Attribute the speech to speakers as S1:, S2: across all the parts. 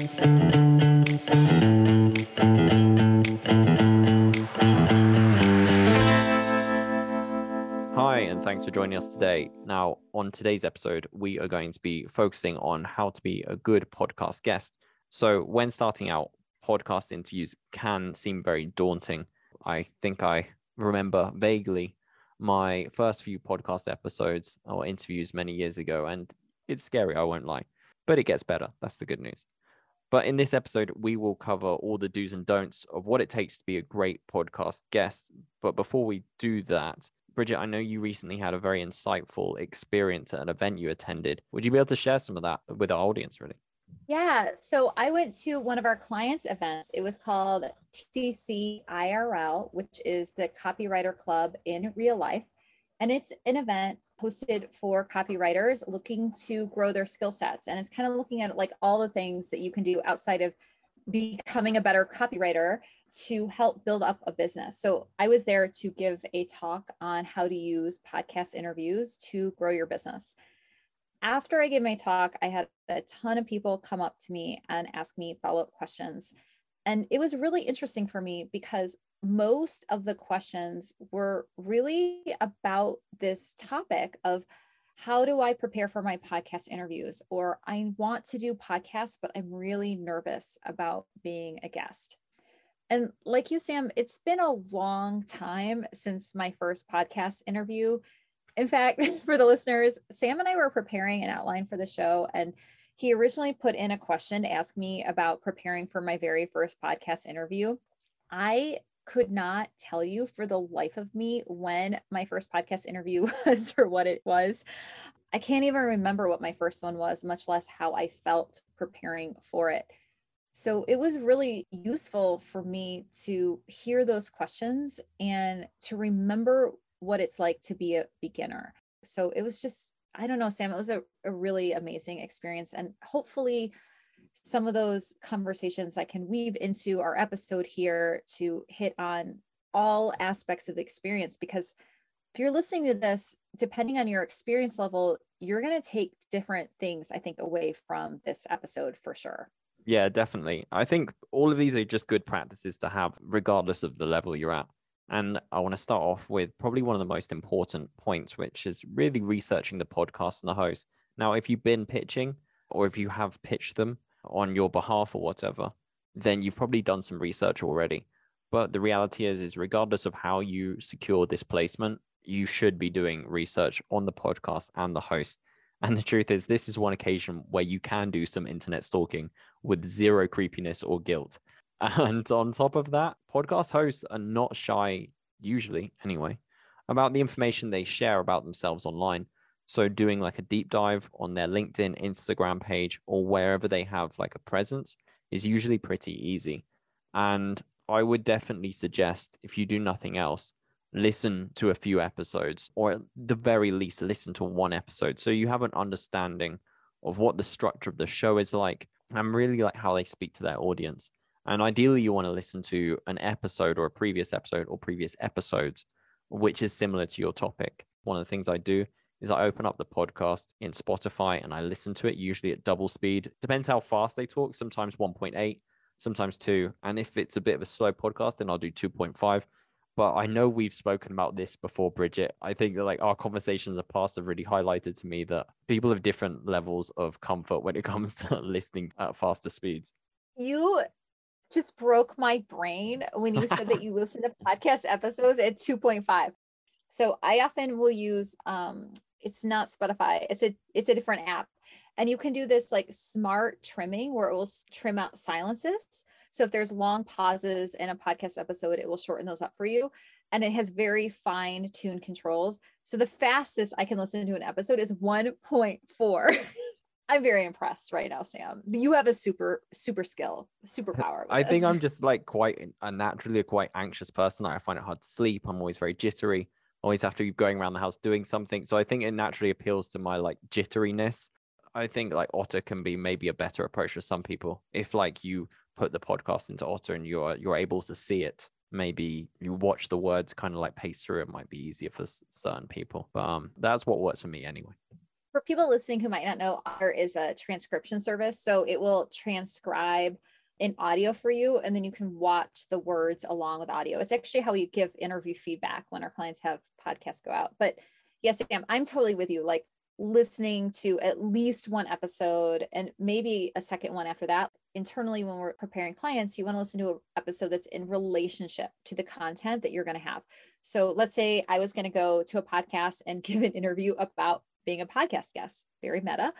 S1: Hi, and thanks for joining us today. Now, on today's episode, we are going to be focusing on how to be a good podcast guest. So, when starting out, podcast interviews can seem very daunting. I think I remember vaguely my first few podcast episodes or interviews many years ago, and it's scary, I won't lie, but it gets better. That's the good news. But in this episode, we will cover all the do's and don'ts of what it takes to be a great podcast guest. But before we do that, Brigitte, I know you recently had a very insightful experience at an event you attended. Would you be able to share some of that with our audience, really?
S2: Yeah. So I went to one of our clients' events. It was called TCC IRL, which is the Copywriter Club in real life. And it's an event hosted for copywriters looking to grow their skill sets. And it's kind of looking at like all the things that you can do outside of becoming a better copywriter to help build up a business. So I was there to give a talk on how to use podcast interviews to grow your business after I gave my talk, I had a ton of people come up to me and ask me follow up questions. And it was really interesting for me because most of the questions were really about this topic of how do I prepare for my podcast interviews? Or I want to do podcasts, but I'm really nervous about being a guest. And like you, Sam, it's been a long time since my first podcast interview. In fact, for the listeners, Sam and I were preparing an outline for the show, and he originally put in a question to ask me about preparing for my very first podcast interview. I could not tell you for the life of me when my first podcast interview was or what it was. I can't even remember what my first one was, much less how I felt preparing for it. So it was really useful for me to hear those questions and to remember what it's like to be a beginner. So it was just, I don't know, Sam, it was a, a really amazing experience. And hopefully, some of those conversations I can weave into our episode here to hit on all aspects of the experience. Because if you're listening to this, depending on your experience level, you're going to take different things, I think, away from this episode for sure.
S1: Yeah, definitely. I think all of these are just good practices to have, regardless of the level you're at. And I want to start off with probably one of the most important points, which is really researching the podcast and the host. Now, if you've been pitching or if you have pitched them on your behalf or whatever, then you've probably done some research already. But the reality is, is regardless of how you secure this placement, you should be doing research on the podcast and the host. And the truth is, this is one occasion where you can do some internet stalking with zero creepiness or guilt. And on top of that, podcast hosts are not shy, usually anyway, about the information they share about themselves online. So, doing like a deep dive on their LinkedIn, Instagram page, or wherever they have like a presence is usually pretty easy. And I would definitely suggest, if you do nothing else, listen to a few episodes, or at the very least, listen to one episode so you have an understanding of what the structure of the show is like and really like how they speak to their audience. And ideally, you want to listen to an episode or a previous episode or previous episodes, which is similar to your topic. One of the things I do is I open up the podcast in Spotify and I listen to it, usually at double speed. Depends how fast they talk, sometimes 1.8, sometimes 2. And if it's a bit of a slow podcast, then I'll do 2.5. But I know we've spoken about this before, Brigitte. I think that like our conversations in the past have really highlighted to me that people have different levels of comfort when it comes to listening at faster speeds.
S2: You just broke my brain when you said that you listen to podcast episodes at 2.5. So I often will use um it's not Spotify, it's a it's a different app. And you can do this like smart trimming where it will trim out silences. So if there's long pauses in a podcast episode, it will shorten those up for you. And it has very fine tuned controls. So the fastest I can listen to an episode is 1.4. I'm very impressed right now, Sam. You have a super, super skill, superpower.
S1: I think I'm just like quite a naturally a quite anxious person. I find it hard to sleep. I'm always very jittery. Always have to be going around the house doing something. So I think it naturally appeals to my like jitteriness. I think like Otter can be maybe a better approach for some people. If like you put the podcast into Otter and you're you're able to see it, maybe you watch the words kind of like pace through. It might be easier for certain people. But um, that's what works for me anyway.
S2: for people listening who might not know, Otter is a transcription service. So it will transcribe in audio for you, and then you can watch the words along with audio. It's actually how we give interview feedback when our clients have podcasts go out. But yes, Sam, I'm totally with you. Like listening to at least one episode and maybe a second one after that. Internally, when we're preparing clients, you want to listen to an episode that's in relationship to the content that you're going to have. So let's say I was going to go to a podcast and give an interview about being a podcast guest, very meta.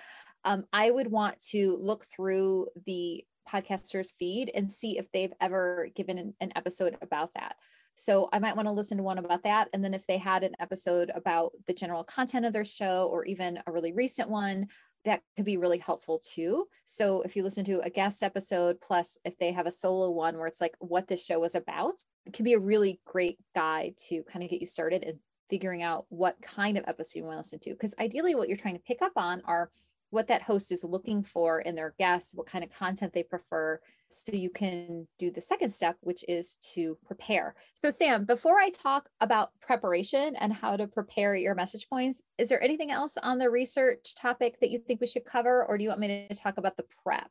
S2: Um, I would want to look through the podcaster's feed and see if they've ever given an, an episode about that. So I might want to listen to one about that. And then if they had an episode about the general content of their show or even a really recent one, that could be really helpful too. So if you listen to a guest episode, plus if they have a solo one where it's like what this show was about, it can be a really great guide to kind of get you started and figuring out what kind of episode you want to listen to. Because ideally, what you're trying to pick up on are what that host is looking for in their guests, what kind of content they prefer. So you can do the second step, which is to prepare. So, Sam, before I talk about preparation and how to prepare your message points, is there anything else on the research topic that you think we should cover, or do you want me to talk about the prep?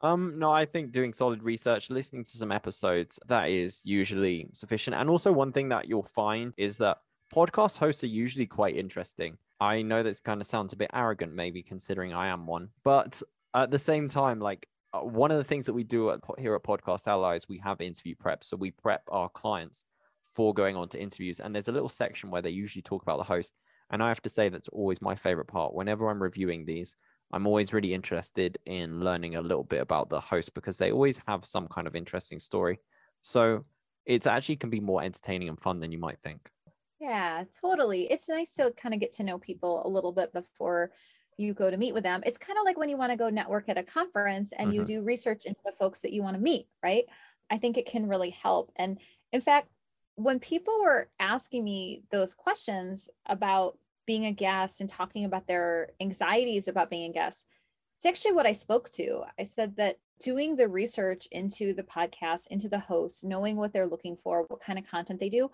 S1: Um, no, I think doing solid research, listening to some episodes, that is usually sufficient. And also, one thing that you'll find is that podcast hosts are usually quite interesting. I know this kind of sounds a bit arrogant, maybe considering I am one, but at the same time, like uh, one of the things that we do at, here at Podcast Allies, we have interview prep. So we prep our clients for going on to interviews. And there's a little section where they usually talk about the host. And I have to say, that's always my favorite part. Whenever I'm reviewing these, I'm always really interested in learning a little bit about the host because they always have some kind of interesting story. So it actually can be more entertaining and fun than you might think.
S2: Yeah, totally. It's nice to kind of get to know people a little bit before you go to meet with them. It's kind of like when you want to go network at a conference and mm-hmm. you do research into the folks that you want to meet, right? I think it can really help. And in fact, when people were asking me those questions about being a guest and talking about their anxieties about being a guest, it's actually what I spoke to. I said that doing the research into the podcast, into the host, knowing what they're looking for, what kind of content they do,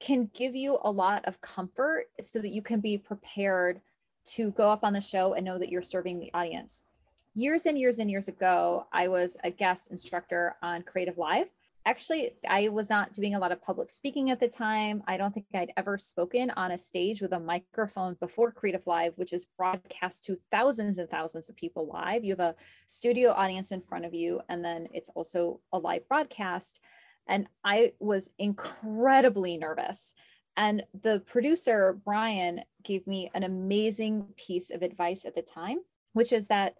S2: can give you a lot of comfort so that you can be prepared to go up on the show and know that you're serving the audience. Years and years and years ago, I was a guest instructor on Creative Live. Actually, I was not doing a lot of public speaking at the time. I don't think I'd ever spoken on a stage with a microphone before Creative Live, which is broadcast to thousands and thousands of people live. You have a studio audience in front of you, and then it's also a live broadcast. And I was incredibly nervous. And the producer, Brian, gave me an amazing piece of advice at the time, which is that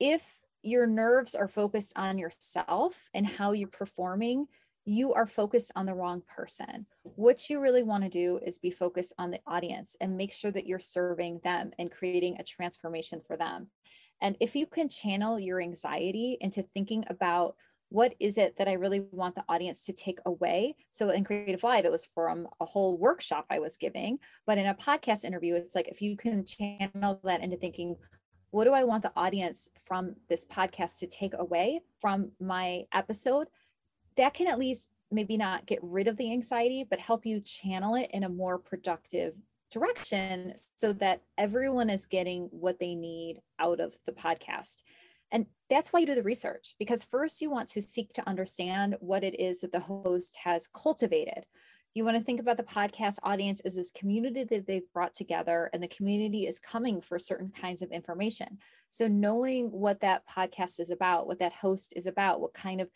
S2: if your nerves are focused on yourself and how you're performing, you are focused on the wrong person. What you really want to do is be focused on the audience and make sure that you're serving them and creating a transformation for them. And if you can channel your anxiety into thinking about what is it that I really want the audience to take away? So in Creative Live, it was from a whole workshop I was giving. But in a podcast interview, it's like if you can channel that into thinking, what do I want the audience from this podcast to take away from my episode? That can at least maybe not get rid of the anxiety, but help you channel it in a more productive direction so that everyone is getting what they need out of the podcast. And that's why you do the research, because first you want to seek to understand what it is that the host has cultivated. You want to think about the podcast audience as this community that they've brought together, and the community is coming for certain kinds of information. So, knowing what that podcast is about, what that host is about, what kind of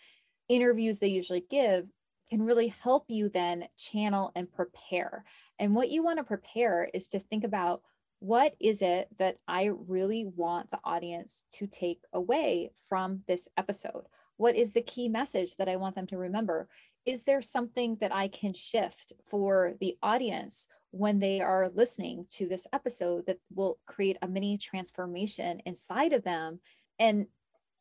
S2: interviews they usually give can really help you then channel and prepare. And what you want to prepare is to think about what is it that I really want the audience to take away from this episode? What is the key message that I want them to remember? Is there something that I can shift for the audience when they are listening to this episode that will create a mini transformation inside of them? And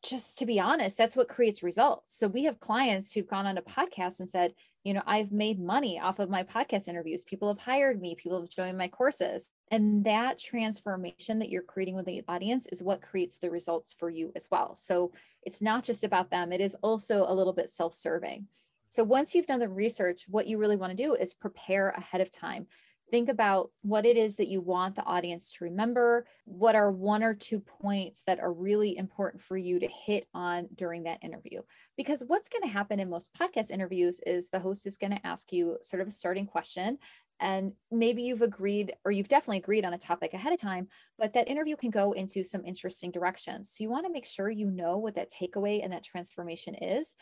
S2: just to be honest, that's what creates results. So we have clients who've gone on a podcast and said, you know, I've made money off of my podcast interviews. People have hired me, people have joined my courses. And that transformation that you're creating with the audience is what creates the results for you as well. So it's not just about them, it is also a little bit self serving. So once you've done the research, what you really want to do is prepare ahead of time. Think about what it is that you want the audience to remember. What are one or two points that are really important for you to hit on during that interview? Because what's going to happen in most podcast interviews is the host is going to ask you sort of a starting question. And maybe you've agreed, or you've definitely agreed on a topic ahead of time, but that interview can go into some interesting directions. So you want to make sure you know what that takeaway and that transformation is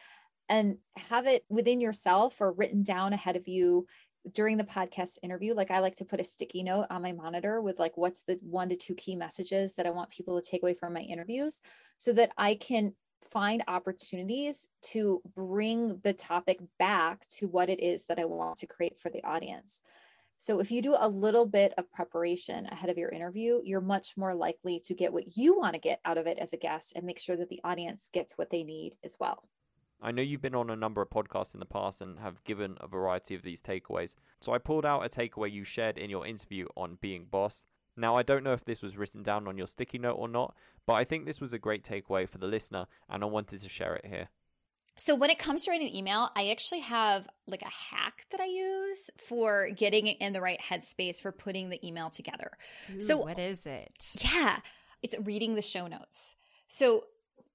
S2: and have it within yourself or written down ahead of you during the podcast interview like i like to put a sticky note on my monitor with like what's the one to two key messages that i want people to take away from my interviews so that i can find opportunities to bring the topic back to what it is that i want to create for the audience. So if you do a little bit of preparation ahead of your interview you're much more likely to get what you want to get out of it as a guest and make sure that the audience gets what they need as well
S1: I know you've been on a number of podcasts in the past and have given a variety of these takeaways. So I pulled out a takeaway you shared in your interview on Being Boss. Now, I don't know if this was written down on your sticky note or not, but I think this was a great takeaway for the listener and I wanted to share it here.
S3: So when it comes to writing an email, I actually have like a hack that I use for getting it in the right headspace for putting the email together.
S4: Ooh,
S3: so
S4: what is it?
S3: Yeah, it's reading the show notes. So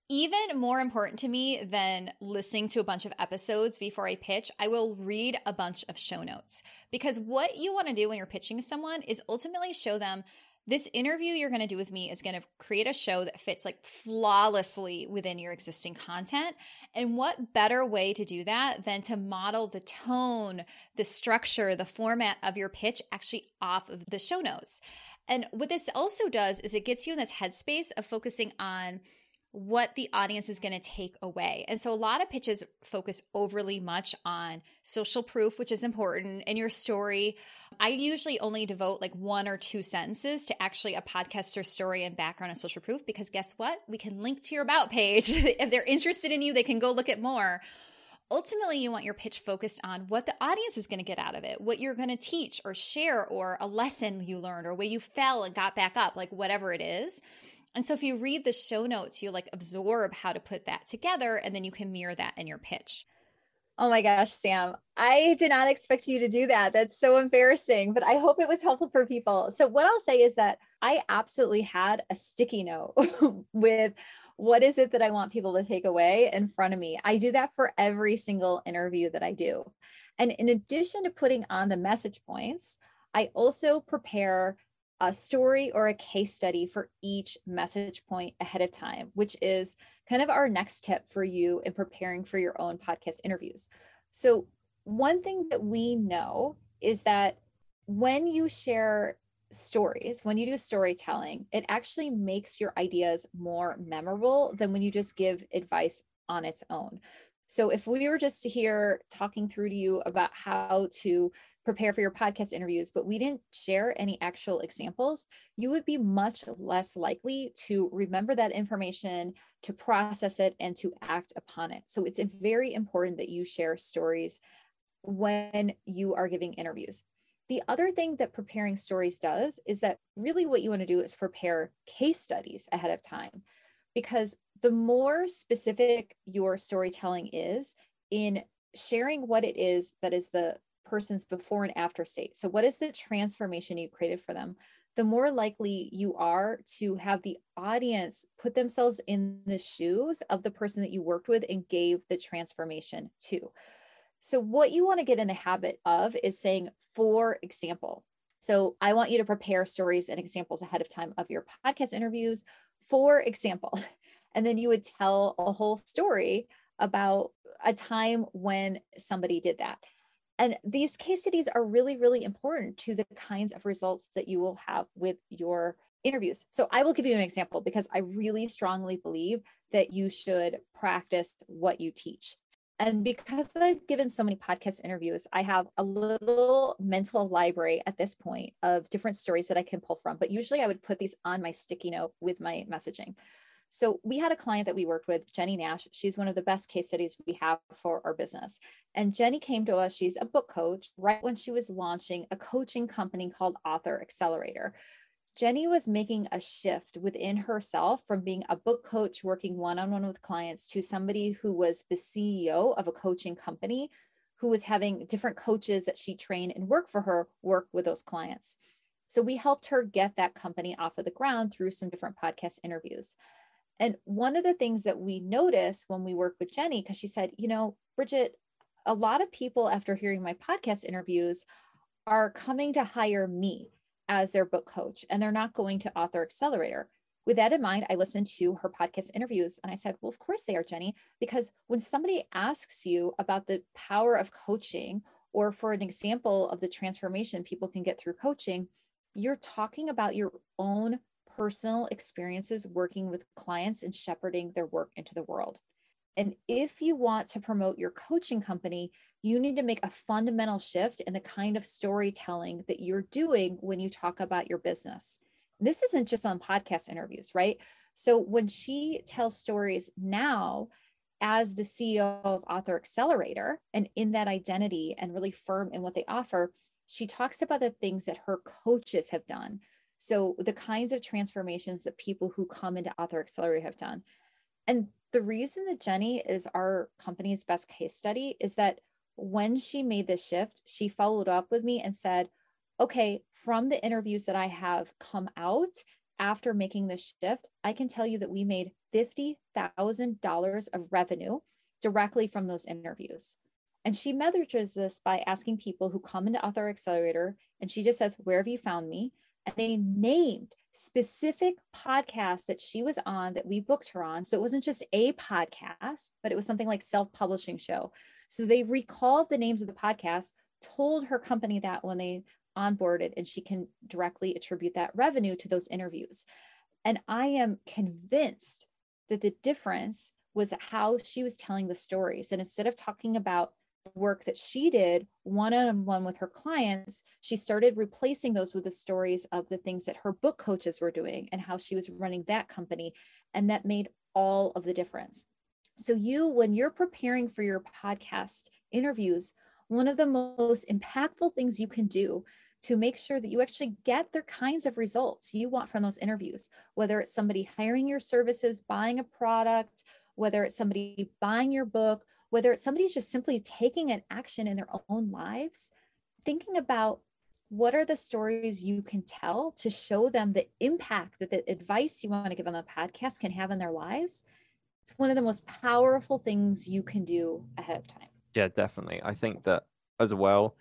S3: even more important to me than listening to a bunch of episodes before I pitch, I will read a bunch of show notes. Because what you want to do when you're pitching to someone is ultimately show them this interview you're going to do with me is going to create a show that fits like flawlessly within your existing content. And what better way to do that than to model the tone, the structure, the format of your pitch actually off of the show notes. And what this also does is it gets you in this headspace of focusing on what the audience is going to take away. And so a lot of pitches focus overly much on social proof, which is important in your story. I usually only devote like one or two sentences to actually a podcaster story and background and social proof because guess what? We can link to your about page. if they're interested in you, they can go look at more. Ultimately, you want your pitch focused on what the audience is going to get out of it, what you're going to teach or share, or a lesson you learned, or where you fell and got back up, like whatever it is. And so if you read the show notes, you like absorb how to put that together and then you can mirror that in your pitch.
S2: Oh my gosh, Sam, I did not expect you to do that. That's so embarrassing, but I hope it was helpful for people. So, what I'll say is that I absolutely had a sticky note with what is it that I want people to take away in front of me. I do that for every single interview that I do. And in addition to putting on the message points, I also prepare a story or a case study for each message point ahead of time, which is kind of our next tip for you in preparing for your own podcast interviews. So, one thing that we know is that when you share stories, when you do storytelling, it actually makes your ideas more memorable than when you just give advice on its own. So, if we were just here talking through to you about how to prepare for your podcast interviews, but we didn't share any actual examples, you would be much less likely to remember that information, to process it, and to act upon it. So it's very important that you share stories when you are giving interviews. The other thing that preparing stories does is that really what you want to do is prepare case studies ahead of time because the more specific your storytelling is in sharing what it is that is the person's before and after state. So, what is the transformation you created for them? The more likely you are to have the audience put themselves in the shoes of the person that you worked with and gave the transformation to. So, what you want to get in the habit of is saying, for example, so I want you to prepare stories and examples ahead of time of your podcast interviews, for example. And then you would tell a whole story about a time when somebody did that. And these case studies are really, really important to the kinds of results that you will have with your interviews. So I will give you an example because I really strongly believe that you should practice what you teach. And because I've given so many podcast interviews, I have a little mental library at this point of different stories that I can pull from. But usually I would put these on my sticky note with my messaging. So we had a client that we worked with, Jennie Nash. She's one of the best case studies we have for our business. And Jennie came to us, she's a book coach, right when she was launching a coaching company called Author Accelerator. Jennie was making a shift within herself from being a book coach working one on one with clients to somebody who was the CEO of a coaching company who was having different coaches that she trained and work for her work with those clients. So we helped her get that company off of the ground through some different podcast interviews. And one of the things that we notice when we work with Jennie, because she said, you know, Brigitte, a lot of people after hearing my podcast interviews are coming to hire me as their book coach and they're not going to Author Accelerator. With that in mind, I listened to her podcast interviews and I said, Well, of course they are, Jennie, because when somebody asks you about the power of coaching or for an example of the transformation people can get through coaching, you're talking about your own personal experiences working with clients and shepherding their work into the world. And if you want to promote your coaching company, you need to make a fundamental shift in the kind of storytelling that you're doing when you talk about your business. This isn't just on podcast interviews, right? So when she tells stories now as the CEO of Author Accelerator and in that identity and really firm in what they offer, she talks about the things that her coaches have done. So the kinds of transformations that people who come into Author Accelerator have done. And the reason that Jennie is our company's best case study is that when she made this shift, she followed up with me and said, okay, from the interviews that I have come out after making this shift, I can tell you that we made $50,000 of revenue directly from those interviews. And she measures this by asking people who come into Author Accelerator, and she just says, Where have you found me? And they named specific podcasts that she was on that we booked her on. So it wasn't just a podcast, but it was something like self publishing show. So they recalled the names of the podcast, told her company that when they onboarded, and she can directly attribute that revenue to those interviews. And I am convinced that the difference was how she was telling the stories. And instead of talking about work that she did one on one with her clients, she started replacing those with the stories of the things that her book coaches were doing and how she was running that company. And that made all of the difference. So, you, when you're preparing for your podcast interviews, one of the most impactful things you can do to make sure that you actually get the kinds of results you want from those interviews, whether it's somebody hiring your services, buying a product, whether it's somebody buying your book, whether it's somebody's just simply taking an action in their own lives, thinking about what are the stories you can tell to show them the impact that the advice you want to give on the podcast can have in their lives. It's one of the most powerful things you can do ahead of time.
S1: Yeah, definitely. I think that as well,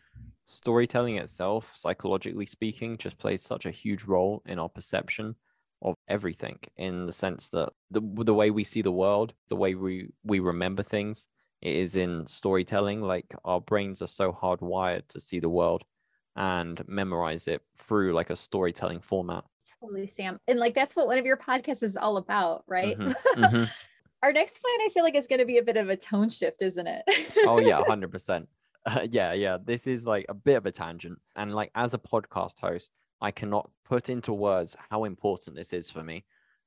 S1: storytelling itself, psychologically speaking, just plays such a huge role in our perception of everything in the sense that the, the way we see the world, the way we, we remember things, it is in storytelling. Like our brains are so hardwired to see the world and memorize it through like a storytelling format.
S2: Totally, Sam. And like that's what one of your podcasts is all about, right? Mm-hmm. Mm-hmm. Our next point, I feel like, is going to be a bit of a tone shift, isn't it?
S1: oh, yeah, 100%. Uh, yeah, yeah. This is like a bit of a tangent. And like as a podcast host, I cannot put into words how important this is for me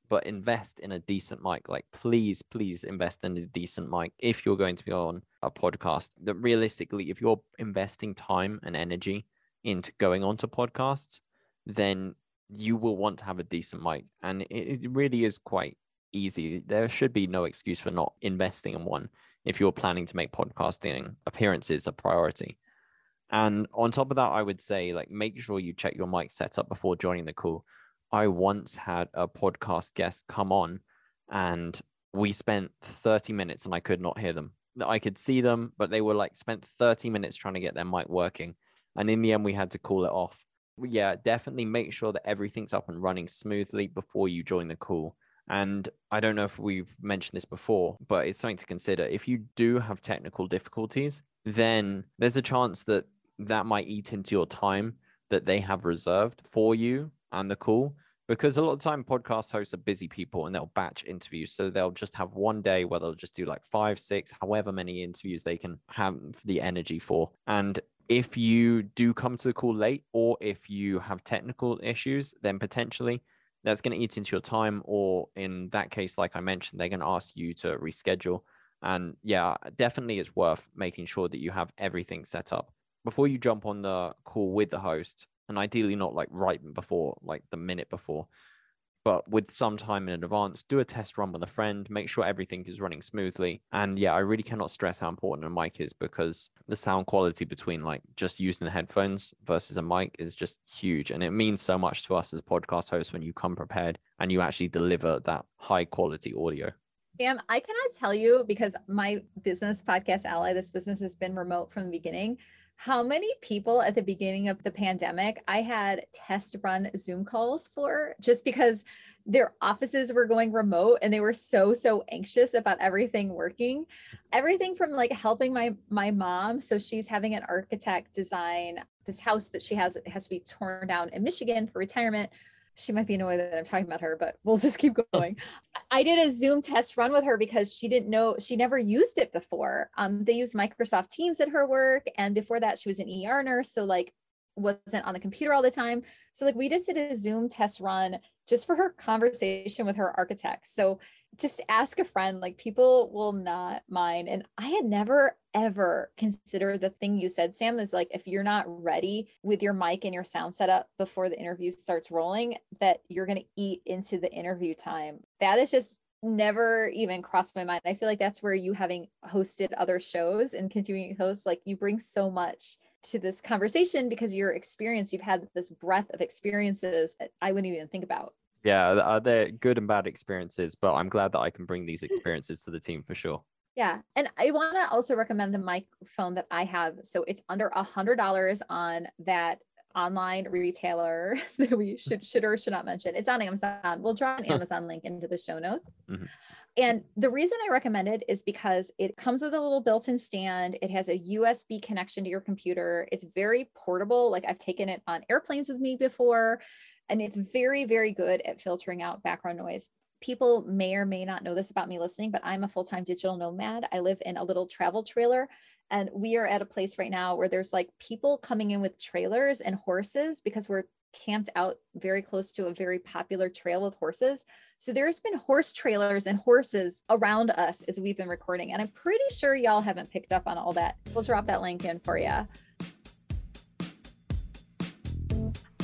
S1: but invest in a decent mic. Like, please, please invest in a decent mic if you're going to be on a podcast. That realistically, if you're investing time and energy into going onto podcasts, then you will want to have a decent mic. And it, it really is quite easy. There should be no excuse for not investing in one if you're planning to make podcasting appearances a priority. And on top of that, I would say like make sure you check your mic setup before joining the call I once had a podcast guest come on and we spent 30 minutes and I could not hear them. I could see them, but they were like spent 30 minutes trying to get their mic working. And in the end, we had to call it off. Yeah, definitely make sure that everything's up and running smoothly before you join the call. And I don't know if we've mentioned this before, but it's something to consider. If you do have technical difficulties, then there's a chance that that might eat into your time that they have reserved for you and the call because a lot of time podcast hosts are busy people and they'll batch interviews so they'll just have one day where they'll just do like five six however many interviews they can have the energy for. And if you do come to the call late or if you have technical issues then potentially that's going to eat into your time or in that case like i mentioned they're going to ask you to reschedule. And yeah definitely it's worth making sure that you have everything set up. Before you jump on the call with the host and ideally not like right before, like the minute before. but with some time in advance, do a test run with a friend, make sure everything is running smoothly. And yeah, I really cannot stress how important a mic is because the sound quality between like just using the headphones versus a mic is just huge. And it means so much to us as podcast hosts when you come prepared and you actually deliver that high quality audio.
S2: Sam, I cannot tell you because my business Podcast Ally, this business has been remote from the beginning how many people at the beginning of the pandemic I had test run Zoom calls for just because their offices were going remote and they were so so anxious about everything working? Everything from like helping my my mom so she's having an architect design this house that she has has to be torn down in Michigan for retirement she might be annoyed that I'm talking about her, but we'll just keep going. I did a Zoom test run with her because she didn't know, she never used it before. Um, they use Microsoft Teams at her work. And before that, she was an ER nurse. So, like, wasn't on the computer all the time. So, like, we just did a Zoom test run just for her conversation with her architect. So, just ask a friend like people will not mind and i had never ever considered the thing you said sam is like if you're not ready with your mic and your sound setup before the interview starts rolling that you're going to eat into the interview time. That is just never even crossed my mind. I feel like that's where you having hosted other shows and continuing to host like you bring so much to this conversation because your experience you've had this breadth of experiences that i wouldn't even think about
S1: yeah, uh, they're good and bad experiences, but I'm glad that I can bring these experiences to the team for sure.
S2: Yeah. And I want to also recommend the microphone that I have. So it's under a hundred dollars on that online retailer that we should should or should not mention. It's on Amazon. We'll draw an Amazon link into the show notes. Mm-hmm. And the reason I recommend it is because it comes with a little built-in stand. It has a USB connection to your computer. It's very portable. Like I've taken it on airplanes with me before and it's very very good at filtering out background noise people may or may not know this about me listening but i'm a full-time digital nomad i live in a little travel trailer and we are at a place right now where there's like people coming in with trailers and horses because we're camped out very close to a very popular trail with horses. So there's been horse trailers and horses around us as we've been recording. And I'm pretty sure y'all haven't picked up on all that. We'll drop that link in for you.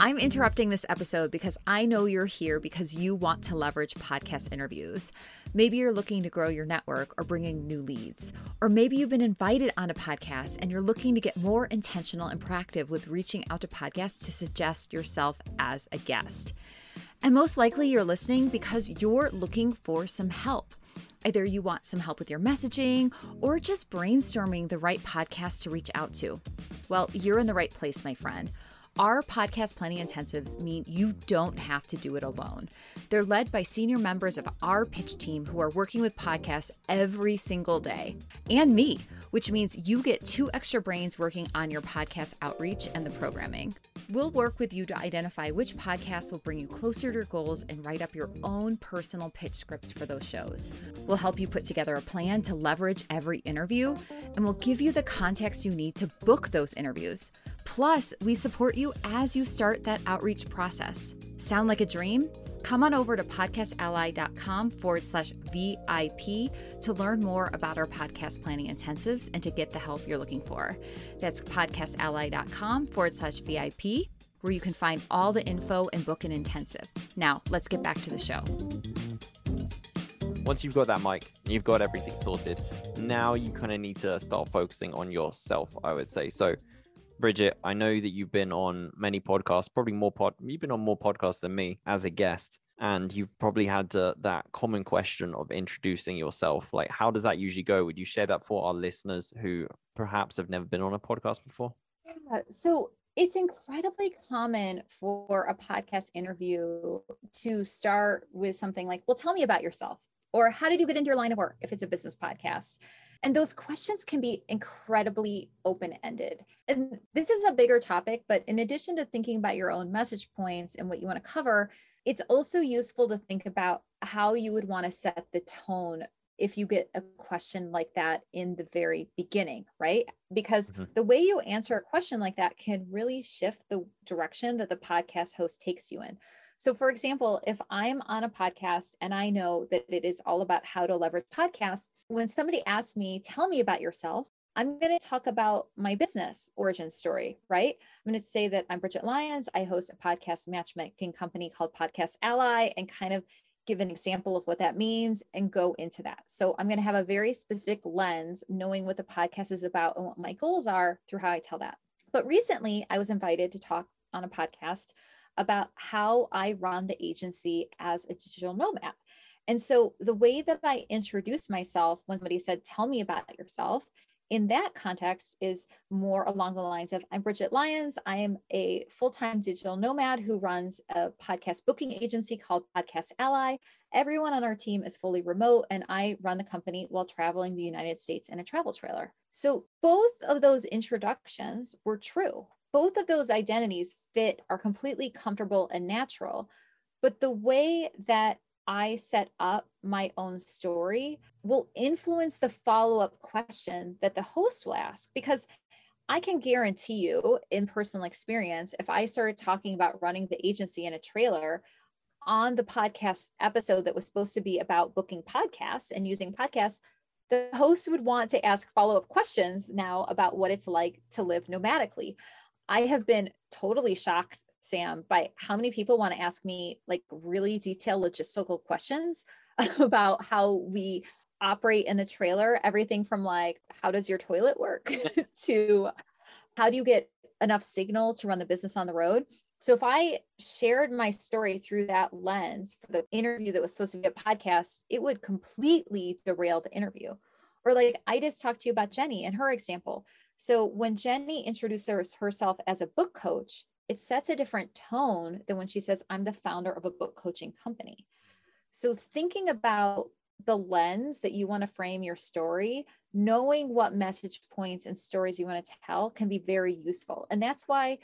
S3: I'm interrupting this episode because I know you're here because you want to leverage podcast interviews. Maybe you're looking to grow your network or bringing new leads. Or maybe you've been invited on a podcast and you're looking to get more intentional and proactive with reaching out to podcasts to suggest yourself as a guest. And most likely you're listening because you're looking for some help. Either you want some help with your messaging or just brainstorming the right podcast to reach out to. Well, you're in the right place, my friend. Our podcast planning intensives mean you don't have to do it alone. They're led by senior members of our pitch team who are working with podcasts every single day, and me, which means you get two extra brains working on your podcast outreach and the programming. We'll work with you to identify which podcasts will bring you closer to your goals and write up your own personal pitch scripts for those shows. We'll help you put together a plan to leverage every interview, and we'll give you the context you need to book those interviews. Plus, we support you as you start that outreach process. Sound like a dream? Come on over to podcastally.com forward slash VIP to learn more about our podcast planning intensives and to get the help you're looking for. That's podcastally.com forward slash VIP, where you can find all the info and book an intensive. Now, let's get back to the show.
S1: Once you've got that mic, you've got everything sorted. Now you kind of need to start focusing on yourself, I would say. So, Brigitte, I know that you've been on many podcasts, probably more pod. You've been on more podcasts than me as a guest, and you've probably had uh, that common question of introducing yourself. Like, how does that usually go? Would you share that for our listeners who perhaps have never been on a podcast before?
S2: Yeah, so it's incredibly common for a podcast interview to start with something like, "Well, tell me about yourself," or "How did you get into your line of work?" If it's a business podcast. And those questions can be incredibly open ended. And this is a bigger topic, but in addition to thinking about your own message points and what you want to cover, it's also useful to think about how you would want to set the tone if you get a question like that in the very beginning, right? Because mm-hmm. the way you answer a question like that can really shift the direction that the podcast host takes you in. So, for example, if I'm on a podcast and I know that it is all about how to leverage podcasts, when somebody asks me, tell me about yourself, I'm going to talk about my business origin story, right? I'm going to say that I'm Brigitte Lyons. I host a podcast matchmaking company called Podcast Ally and kind of give an example of what that means and go into that. So I'm going to have a very specific lens, knowing what the podcast is about and what my goals are through how I tell that. But recently, I was invited to talk on a podcast about how I run the agency as a digital nomad. And so the way that I introduce myself when somebody said, Tell me about yourself, in that context is more along the lines of I'm Brigitte Lyons. I am a full time digital nomad who runs a podcast booking agency called Podcast Ally. Everyone on our team is fully remote, and I run the company while traveling the United States in a travel trailer. So both of those introductions were true. Both of those identities fit, are completely comfortable and natural. But the way that I set up my own story will influence the follow up question that the host will ask. Because I can guarantee you, in personal experience, if I started talking about running the agency in a trailer on the podcast episode that was supposed to be about booking podcasts and using podcasts, the host would want to ask follow up questions now about what it's like to live nomadically. I have been totally shocked Sam, by how many people want to ask me like really detailed logistical questions about how we operate in the trailer, everything from like, how does your toilet work to how do you get enough signal to run the business on the road? So if I shared my story through that lens for the interview that was supposed to be a podcast, it would completely derail the interview. Or like I just talked to you about Jennie and her example. So when Jennie introduces herself as a book coach, it sets a different tone than when she says, I'm the founder of a book coaching company. So, thinking about the lens that you want to frame your story, knowing what message points and stories you want to tell can be very useful. And that's why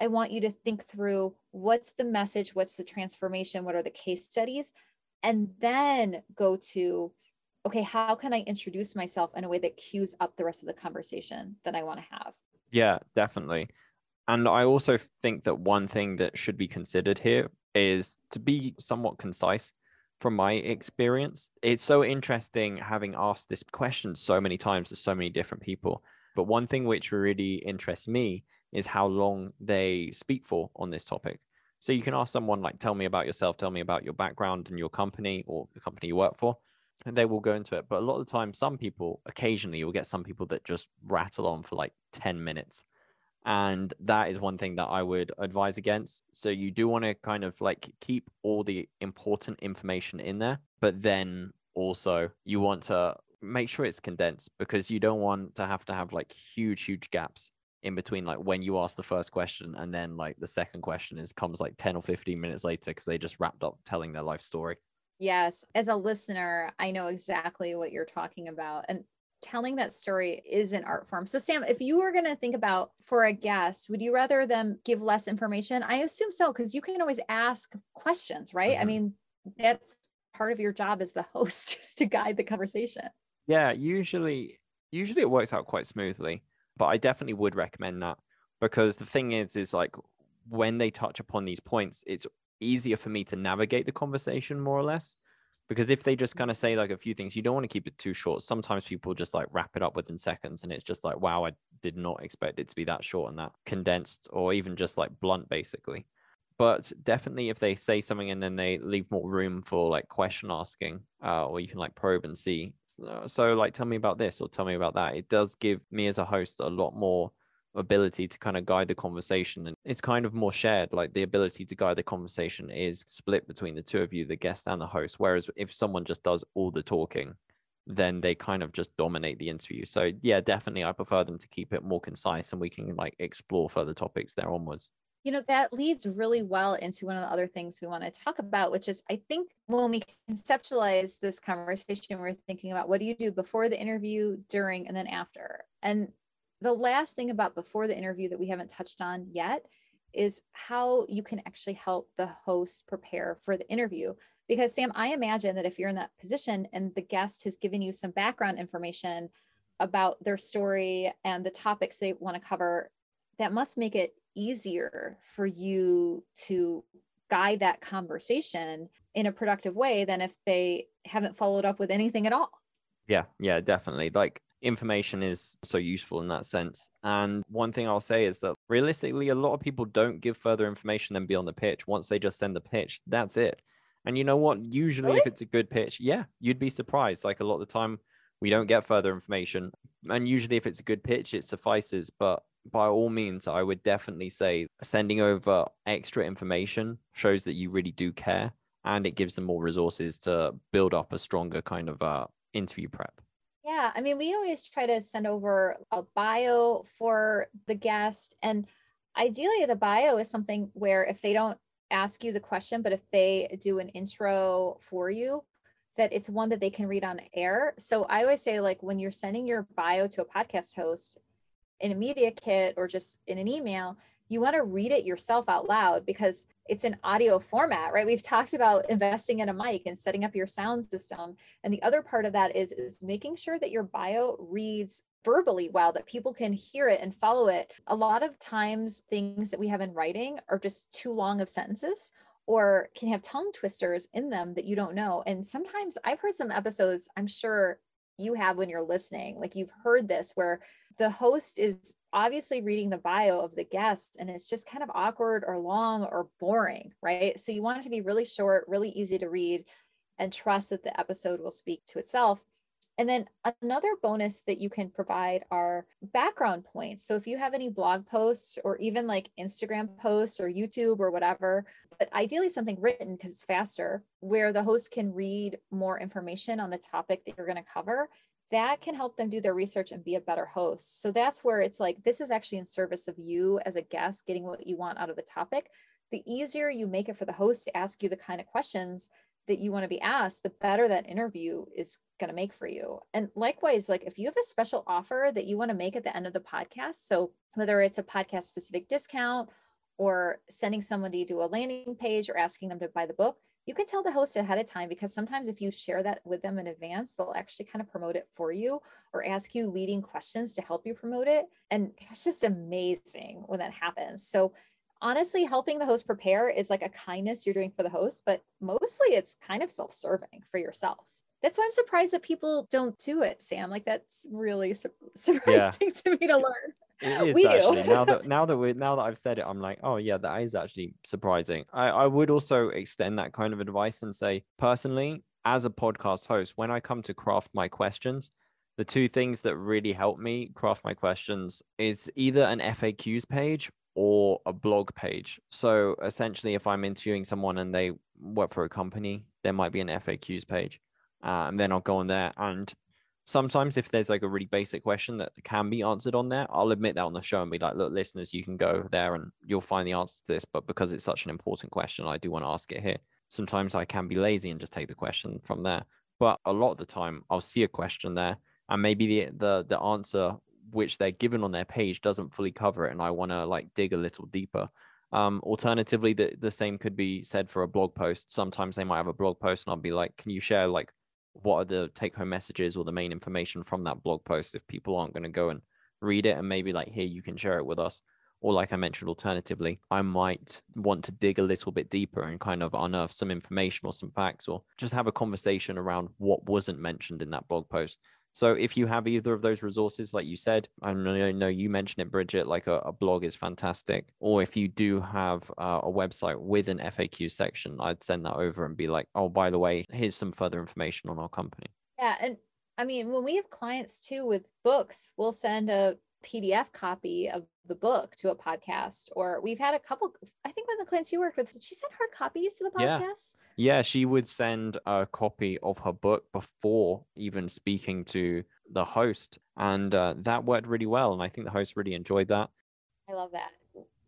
S2: I want you to think through what's the message, what's the transformation, what are the case studies, and then go to, okay, how can I introduce myself in a way that cues up the rest of the conversation that I want to have?
S1: Yeah, definitely. And I also think that one thing that should be considered here is to be somewhat concise from my experience. It's so interesting having asked this question so many times to so many different people. But one thing which really interests me is how long they speak for on this topic. So you can ask someone like, tell me about yourself, tell me about your background and your company or the company you work for, and they will go into it. But a lot of the time, some people, occasionally, you'll get some people that just rattle on for like 10 minutes. And that is one thing that i would advise against. So you do want to kind of like keep all the important information in there but then also you want to make sure it's condensed because you don't want to have to have like huge huge gaps in between like when you ask the first question and then like the second question is comes like 10 or 15 minutes later because they just wrapped up telling their life story
S2: Yes, as a listener, I know exactly what you're talking about. And telling that story is an art form. So, Sam, if you were going to think about for a guest, would you rather them give less information? I assume so, because you can always ask questions, right? Mm-hmm. I mean, that's part of your job as the host is to guide the conversation.
S1: Yeah, usually, usually it works out quite smoothly, but I definitely would recommend that because the thing is, is like when they touch upon these points, it's easier for me to navigate the conversation more or less. Because if they just kind of say like a few things you don't want to keep it too short. Sometimes people just like wrap it up within seconds and it's just like wow i did not expect it to be that short and that condensed or even just like blunt basically. But definitely if they say something and then they leave more room for like question asking uh, or you can like probe and see so, so like tell me about this or tell me about that it does give me as a host a lot more ability to kind of guide the conversation and it's kind of more shared like the ability to guide the conversation is split between the two of you the guest and the host whereas if someone just does all the talking then they kind of just dominate the interview. So yeah definitely i prefer them to keep it more concise and we can like explore further topics there onwards.
S2: You know that leads really well into one of the other things we want to talk about which is i think when we conceptualize this conversation we're thinking about what do you do before the interview during and then after. And the last thing about before the interview that we haven't touched on yet is how you can actually help the host prepare for the interview. Because, Sam, I imagine that if you're in that position and the guest has given you some background information about their story and the topics they want to cover, that must make it easier for you to guide that conversation in a productive way than if they haven't followed up with anything at all.
S1: Yeah, yeah, definitely. Like information is so useful in that sense. And one thing I'll say is that realistically, a lot of people don't give further information than beyond the pitch. Once they just send the pitch, that's it. And you know what? Usually,
S2: Really?
S1: if it's a good pitch, yeah, you'd be surprised. Like a lot of the time, we don't get further information. And usually, if it's a good pitch, it suffices. But by all means, I would definitely say sending over extra information shows that you really do care and it gives them more resources to build up a stronger kind of uh, interview prep.
S2: Yeah, I mean, we always try to send over a bio for the guest. And ideally, the bio is something where if they don't ask you the question, but if they do an intro for you, that it's one that they can read on air. So I always say, like, when you're sending your bio to a podcast host in a media kit or just in an email, you want to read it yourself out loud because it's an audio format, right? We've talked about investing in a mic and setting up your sound system. And the other part of that is, is making sure that your bio reads verbally well, that people can hear it and follow it. A lot of times, things that we have in writing are just too long of sentences or can have tongue twisters in them that you don't know. And sometimes I've heard some episodes, I'm sure you have when you're listening, like you've heard this where the host is obviously reading the bio of the guest and it's just kind of awkward or long or boring, right? So you want it to be really short, really easy to read, and trust that the episode will speak to itself. And then another bonus that you can provide are background points. So if you have any blog posts or even like Instagram posts or YouTube or whatever, but ideally something written because it's faster, where the host can read more information on the topic that you're going to cover, that can help them do their research and be a better host. So that's where it's like, this is actually in service of you as a guest getting what you want out of the topic. The easier you make it for the host to ask you the kind of questions that you want to be asked, the better that interview is going to make for you. And likewise, like if you have a special offer that you want to make at the end of the podcast, so whether it's a podcast specific discount or sending somebody to a landing page or asking them to buy the book, you can tell the host ahead of time because sometimes if you share that with them in advance, they'll actually kind of promote it for you or ask you leading questions to help you promote it. And it's just amazing when that happens. So honestly, helping the host prepare is like a kindness you're doing for the host, but mostly it's kind of self serving for yourself. That's why I'm surprised that people don't do it, Sam. Like that's really su- surprising to me to learn.
S1: It is actually now that now that we now that I've said it, I'm like, oh yeah, that is actually surprising. I, I would also extend that kind of advice and say, personally, as a podcast host, when I come to craft my questions, the two things that really help me craft my questions is either an FAQs page or a blog page. So essentially, if I'm interviewing someone and they work for a company, there might be an FAQs page. Uh, and then I'll go on there. And sometimes, if there's like a really basic question that can be answered on there, I'll admit that on the show and be like, look, listeners, you can go there and you'll find the answer to this. But because it's such an important question, I do want to ask it here. Sometimes I can be lazy and just take the question from there. But a lot of the time, I'll see a question there and maybe the the, the answer which they're given on their page doesn't fully cover it and i want to like dig a little deeper um alternatively the, the same could be said for a blog post sometimes they might have a blog post and i'll be like can you share like what are the take home messages or the main information from that blog post if people aren't going to go and read it and maybe like here you can share it with us. Or like i mentioned alternatively i might want to dig a little bit deeper and kind of unearth some information or some facts or just have a conversation around what wasn't mentioned in that blog post so if you have either of those resources, like you said, I know, you mentioned it, Brigitte, like a, a blog is fantastic. Or if you do have uh, a website with an FAQ section, I'd send that over and be like, oh, by the way, here's some further information on our company.
S2: Yeah. And I mean, when we have clients too with books, we'll send a PDF copy of the book to a podcast. Or we've had a couple, I think one of the clients you worked with, she sent hard copies to the podcast?
S1: Yeah, yeah, she would send a copy of her book before even speaking to the host. And uh, that worked really well. And I think the host really enjoyed that.
S2: I love that.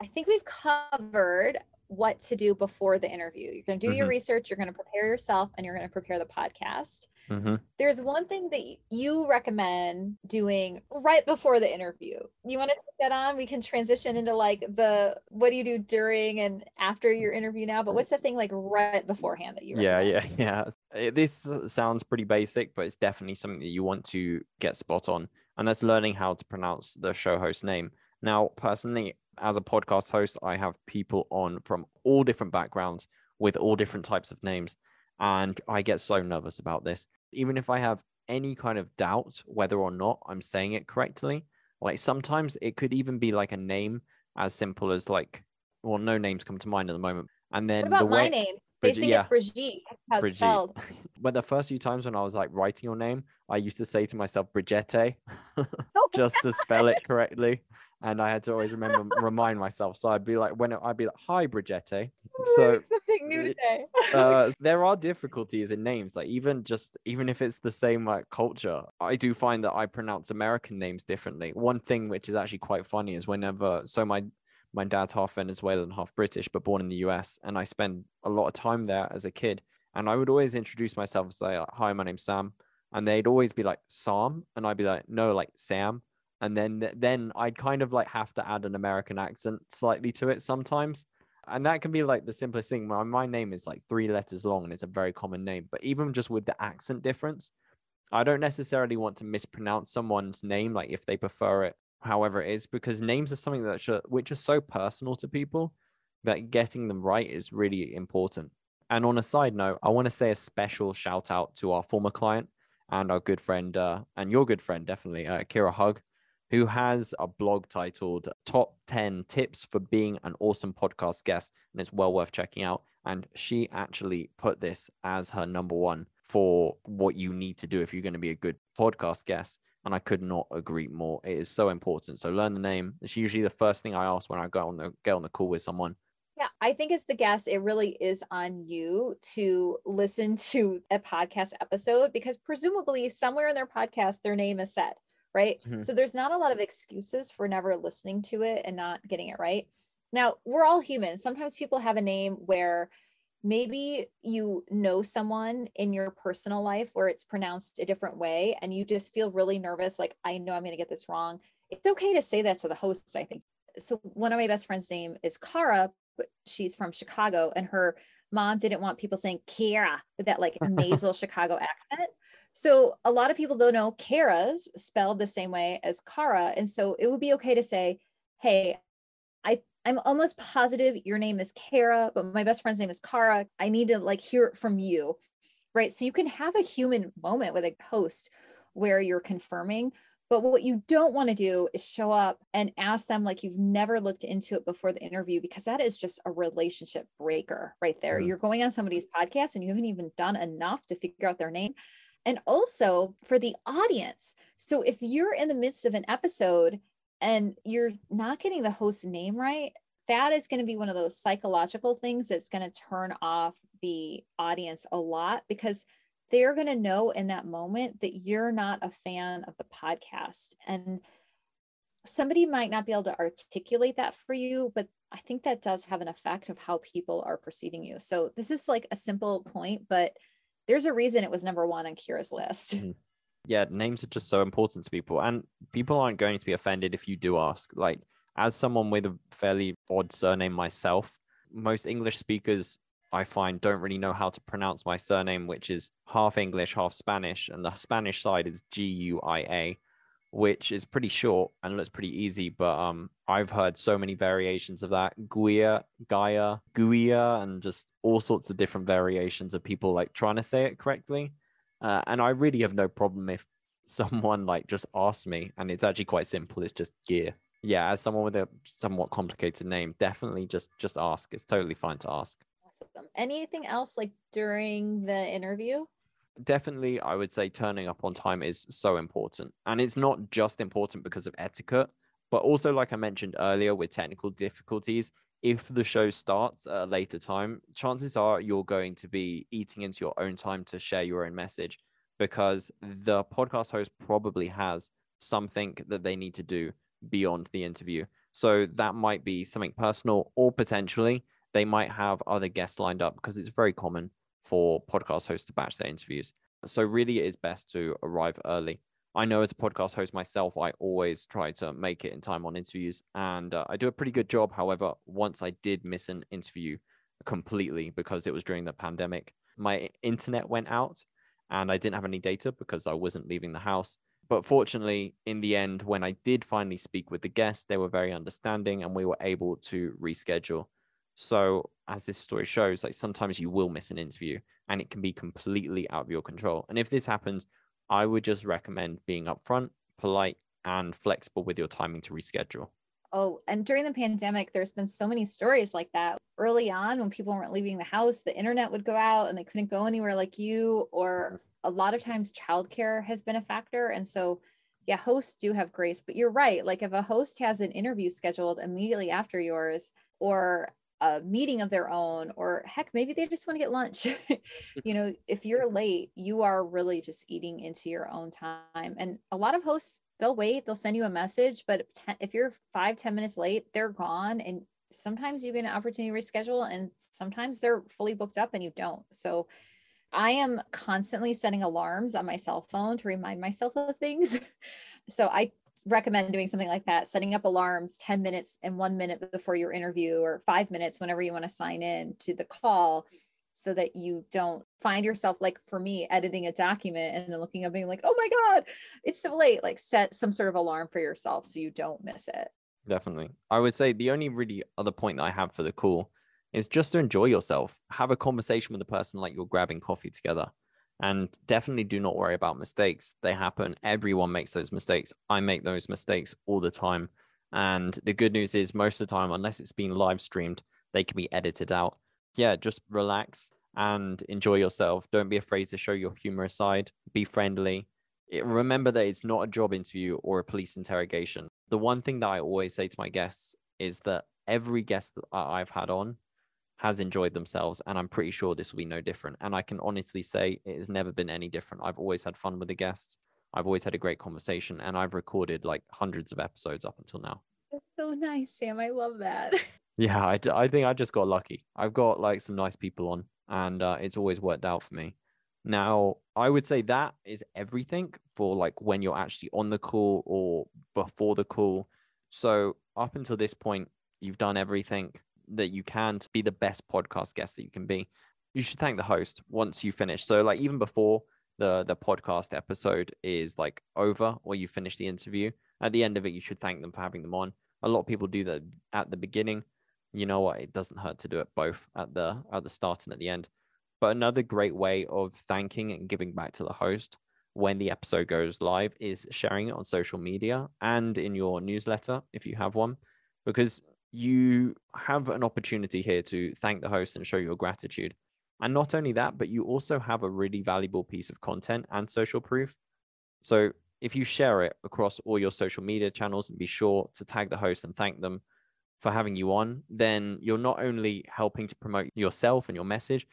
S2: I think we've covered what to do before the interview. You're going to do your
S1: Mhm.
S2: research, you're going to prepare yourself, and you're going to prepare the podcast.
S1: Hmm
S2: There's one thing that you recommend doing right before the interview. You want to take that on? We can transition into like the what do you do during and after your interview now, but what's the thing like right beforehand that you
S1: Yeah,
S2: recommend?
S1: yeah, yeah. It- This sounds pretty basic, but it's definitely something that you want to get spot on. And that's learning how to pronounce the show host name. Now, personally, as a podcast host, I have people on from all different backgrounds with all different types of names. And I get so nervous about this. Even if I have any kind of doubt whether or not I'm saying it correctly. Like sometimes it could even be like a name as simple as like, well, no names come to mind at the moment. And then
S2: What about
S1: the
S2: my
S1: way,
S2: name? They think
S1: yeah.
S2: it's Brigitte. That's
S1: Brigitte.
S2: spelled.
S1: but the first few times when I was like writing your name, I used to say to myself Brigitte
S2: Oh,
S1: just to spell it correctly. And I had to always remember remind myself. So I'd be like, when it, I'd be like, hi Brigitte. So
S2: something new today.
S1: uh, there are difficulties in names like even just even if it's the same like culture i do find that i pronounce american names differently one thing which is actually quite funny is whenever so my my dad's half venezuelan half british but born in the us and i spend a lot of time there as a kid and i would always introduce myself as like hi my name's sam and they'd always be like sam and i'd be like no like sam and then then i'd kind of like have to add an american accent slightly to it sometimes and that can be like the simplest thing. My, my name is like three letters long and it's a very common name. But even just with the accent difference, I don't necessarily want to mispronounce someone's name, like if they prefer it, however it is, because names are something that should, which are so personal to people that getting them right is really important. And on a side note, I want to say a special shout out to our former client and our good friend, uh, and your good friend, definitely, uh, Kira Hug, who has a blog titled Top 10 Tips for Being an Awesome Podcast Guest. And it's well worth checking out. And she actually put this as her number one for what you need to do if you're going to be a good podcast guest. And I could not agree more. It is so important. So learn the name. It's usually the first thing I ask when I go on the get on the call with someone.
S2: Yeah, I think as the guest, it really is on you to listen to a podcast episode because presumably somewhere in their podcast, their name is said, right?
S1: Mhm.
S2: So there's not a lot of excuses for never listening to it and not getting it right. Now, we're all human. Sometimes people have a name where maybe you know someone in your personal life where it's pronounced a different way and you just feel really nervous like I know I'm going to get this wrong. It's okay to say that to the host, I think. So one of my best friends name is Kara, but she's from Chicago and her mom didn't want people saying Kara with that like nasal Chicago accent. So a lot of people don't know Kara's spelled the same way as Kara. And so it would be okay to say, hey, I I'm almost positive your name is Kara, but my best friend's name is Kara. I need to like hear it from you. Right. So you can have a human moment with a host where you're confirming. But what you don't want to do is show up and ask them like you've never looked into it before the interview, because that is just a relationship breaker right there.
S1: Mhm.
S2: You're going on somebody's podcast and you haven't even done enough to figure out their name. And also for the audience. So if you're in the midst of an episode and you're not getting the host's name right, that is going to be one of those psychological things that's going to turn off the audience a lot because they're going to know in that moment that you're not a fan of the podcast. And somebody might not be able to articulate that for you, but I think that does have an effect of how people are perceiving you. So this is like a simple point, but there's a reason it was number one on Kira's list.
S1: Mhm. yeah names are just so important to people and people aren't going to be offended if you do ask like as someone with a fairly odd surname myself most english speakers i find don't really know how to pronounce my surname which is half english half spanish and the spanish side is g-u-i-a which is pretty short and looks pretty easy but um i've heard so many variations of that guia gaia guia and just all sorts of different variations of people like trying to say it correctly uh, and I really have no problem if someone like just asks me, and it's actually quite simple. It's just gear. Yeah, as someone with a somewhat complicated name, definitely just just ask. It's totally fine to ask.
S2: Awesome. Anything else like during the interview?
S1: Definitely, I would say turning up on time is so important, and it's not just important because of etiquette, but also like I mentioned earlier with technical difficulties. If the show starts at a later time, chances are you're going to be eating into your own time to share your own message because the podcast host probably has something that they need to do beyond the interview. So that might be something personal, or potentially they might have other guests lined up because it's very common for podcast hosts to batch their interviews. So, really, it is best to arrive early. I know as a podcast host myself, I always try to make it in time on interviews, and uh, I do a pretty good job. However, once I did miss an interview completely because it was during the pandemic, my internet went out and I didn't have any data because I wasn't leaving the house. But fortunately, in the end, when I did finally speak with the guest, they were very understanding and we were able to reschedule. So, as this story shows, like sometimes you will miss an interview and it can be completely out of your control. And if this happens, I would just recommend being upfront, polite, and flexible with your timing to reschedule.
S2: Oh, and during the pandemic, there's been so many stories like that. Early on, when people weren't leaving the house, the internet would go out and they couldn't go anywhere like you, or mm-hmm. a lot of times childcare has been a factor. And so, yeah, hosts do have grace, but you're right. Like if a host has an interview scheduled immediately after yours, or a meeting of their own, or heck, maybe they just want to get lunch. you know, if you're late, you are really just eating into your own time. And a lot of hosts they'll wait they'll send you a message but if you're five ten minutes late they're gone and sometimes you get an opportunity to reschedule and sometimes they're fully booked up and you don't so i am constantly setting alarms on my cell phone to remind myself of things so i recommend doing something like that setting up alarms 10 minutes and one minute before your interview or five minutes whenever you want to sign in to the call so that you don't find yourself like for me editing a document and then looking up being like oh my god it's so late. Like set some sort of alarm for yourself so you don't miss it.
S1: Definitely. I would say the only really other point that i have for the call is just to enjoy yourself. Have a conversation with the person like you're grabbing coffee together and definitely do not worry about mistakes they happen everyone makes those mistakes i make those mistakes all the time and the good news is most of the time unless it's been live streamed they can be edited out yeah, just relax and enjoy yourself. Don't be afraid to show your humorous side. Be friendly. Remember that it's not a job interview or a police interrogation. The one thing that I always say to my guests is that every guest that I've had on has enjoyed themselves, and I'm pretty sure this will be no different. And I can honestly say it has never been any different. I've always had fun with the guests. I've always had a great conversation, and I've recorded like hundreds of episodes up until now.
S2: That's so nice, Sam. I love that.
S1: Yeah, I, I think I just got lucky. I've got like some nice people on, and uh, it's always worked out for me. Now, I would say that is everything for like when you're actually on the call or before the call. So, up until this point, you've done everything that you can to be the best podcast guest that you can be. You should thank the host once you finish. So, like even before the the podcast episode is like over or you finish the interview, at the end of it, you should thank them for having them on. A lot of people do that at the beginning you know what? It doesn't hurt to do it both at the at the start and at the end. But another great way of thanking and giving back to the host when the episode goes live is sharing it on social media and in your newsletter if you have one, because you have an opportunity here to thank the host and show your gratitude. And not only that, but you also have a really valuable piece of content and social proof. So if you share it across all your social media channels and be sure to tag the host and thank them for having you on, then you're not only helping to promote yourself and your message,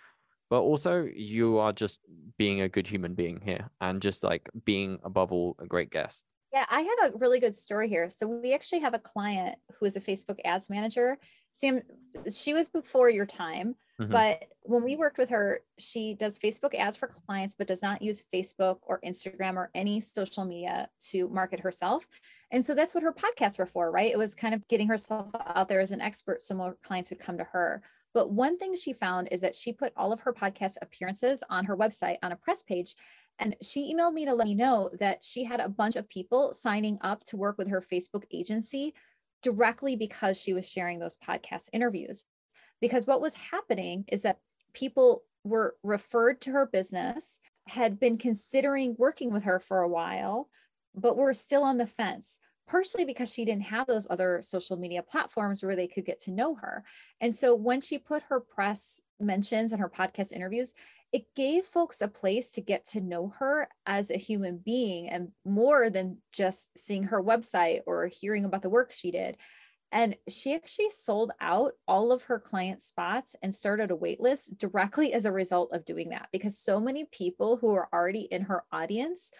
S1: but also you are just being a good human being here and just like being above all a great guest.
S2: Yeah, I have a really good story here. So we actually have a client who is a Facebook ads manager. Sam, she was before your time, mm-hmm. but when we worked with her, she does Facebook ads for clients, but does not use Facebook or Instagram or any social media to market herself. And so that's what her podcasts were for, right? It was kind of getting herself out there as an expert so more clients would come to her. But one thing she found is that she put all of her podcast appearances on her website on a press page. And she emailed me to let me know that she had a bunch of people signing up to work with her Facebook agency directly because she was sharing those podcast interviews. Because what was happening is that people were referred to her business, had been considering working with her for a while, but were still on the fence partially because she didn't have those other social media platforms where they could get to know her. And so when she put her press mentions and her podcast interviews, it gave folks a place to get to know her as a human being and more than just seeing her website or hearing about the work she did. And she actually sold out all of her client spots and started a waitlist directly as a result of doing that because so many people who are already in her audience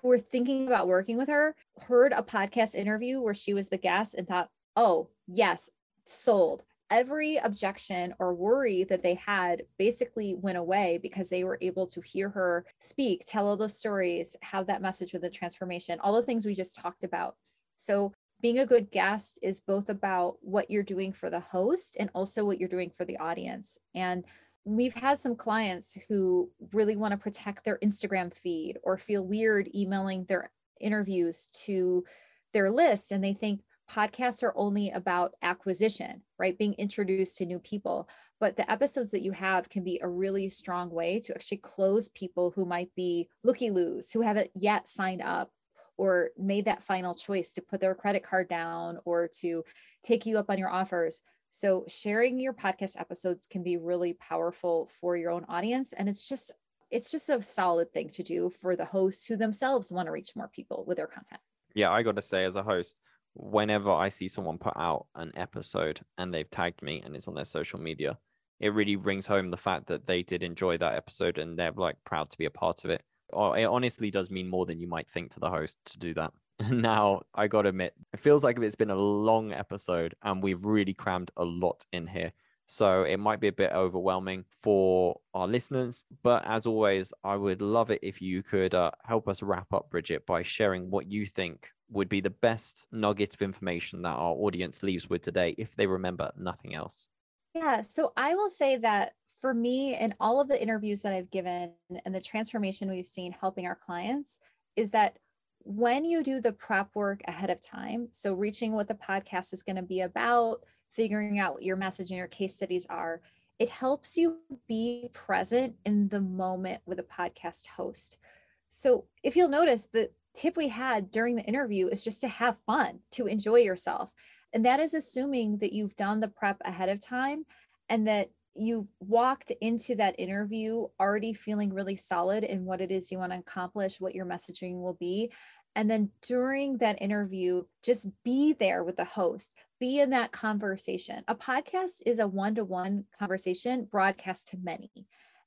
S2: who were thinking about working with her heard a podcast interview where she was the guest and thought, oh, yes, sold. Every objection or worry that they had basically went away because they were able to hear her speak, tell all those stories, have that message with the transformation, all the things we just talked about. So, being a good guest is both about what you're doing for the host and also what you're doing for the audience. And we've had some clients who really want to protect their Instagram feed or feel weird emailing their interviews to their list and they think podcasts are only about acquisition, right? Being introduced to new people. But the episodes that you have can be a really strong way to actually close people who might be looky loos, who haven't yet signed up or made that final choice to put their credit card down or to take you up on your offers. So, sharing your podcast episodes can be really powerful for your own audience. And it's just, it's just a solid thing to do for the hosts who themselves want to reach more people with their content.
S1: Yeah, I got to say, as a host, whenever I see someone put out an episode and they've tagged me and it's on their social media, it really rings home the fact that they did enjoy that episode and they're like proud to be a part of it. Or it honestly does mean more than you might think to the host to do that. now, I got to admit, it feels like it's been a long episode and we've really crammed a lot in here. So it might be a bit overwhelming for our listeners. But as always, I would love it if you could uh, help us wrap up, Brigitte, by sharing what you think would be the best nugget of information that our audience leaves with today if they remember nothing else.
S2: Yeah. So I will say that for me, and all of the interviews that I've given and the transformation we've seen helping our clients is that when you do the prep work ahead of time, so reaching what the podcast is going to be about, figuring out what your message and your case studies are, it helps you be present in the moment with a podcast host. So if you'll notice, the tip we had during the interview is just to have fun, to enjoy yourself. And that is assuming that you've done the prep ahead of time and that you've walked into that interview already feeling really solid in what it is you want to accomplish, what your messaging will be. And then during that interview, just be there with the host, be in that conversation. A podcast is a one to one conversation broadcast to many.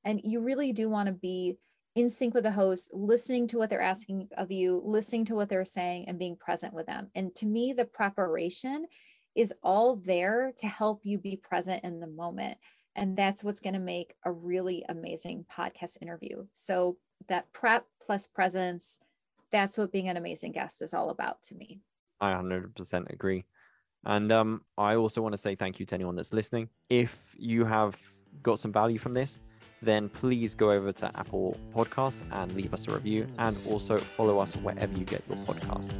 S2: And you really do want to be in sync with the host, listening to what they're asking of you, listening to what they're saying, and being present with them. And to me, the preparation is all there to help you be present in the moment. And that's what's going to make a really amazing podcast interview. So, that prep plus presence, that's what being an amazing guest is all about to me.
S1: I 100% agree. And um, I also want to say thank you to anyone that's listening. If you have got some value from this, then please go over to Apple Podcasts and leave us a review and also follow us wherever you get your podcast.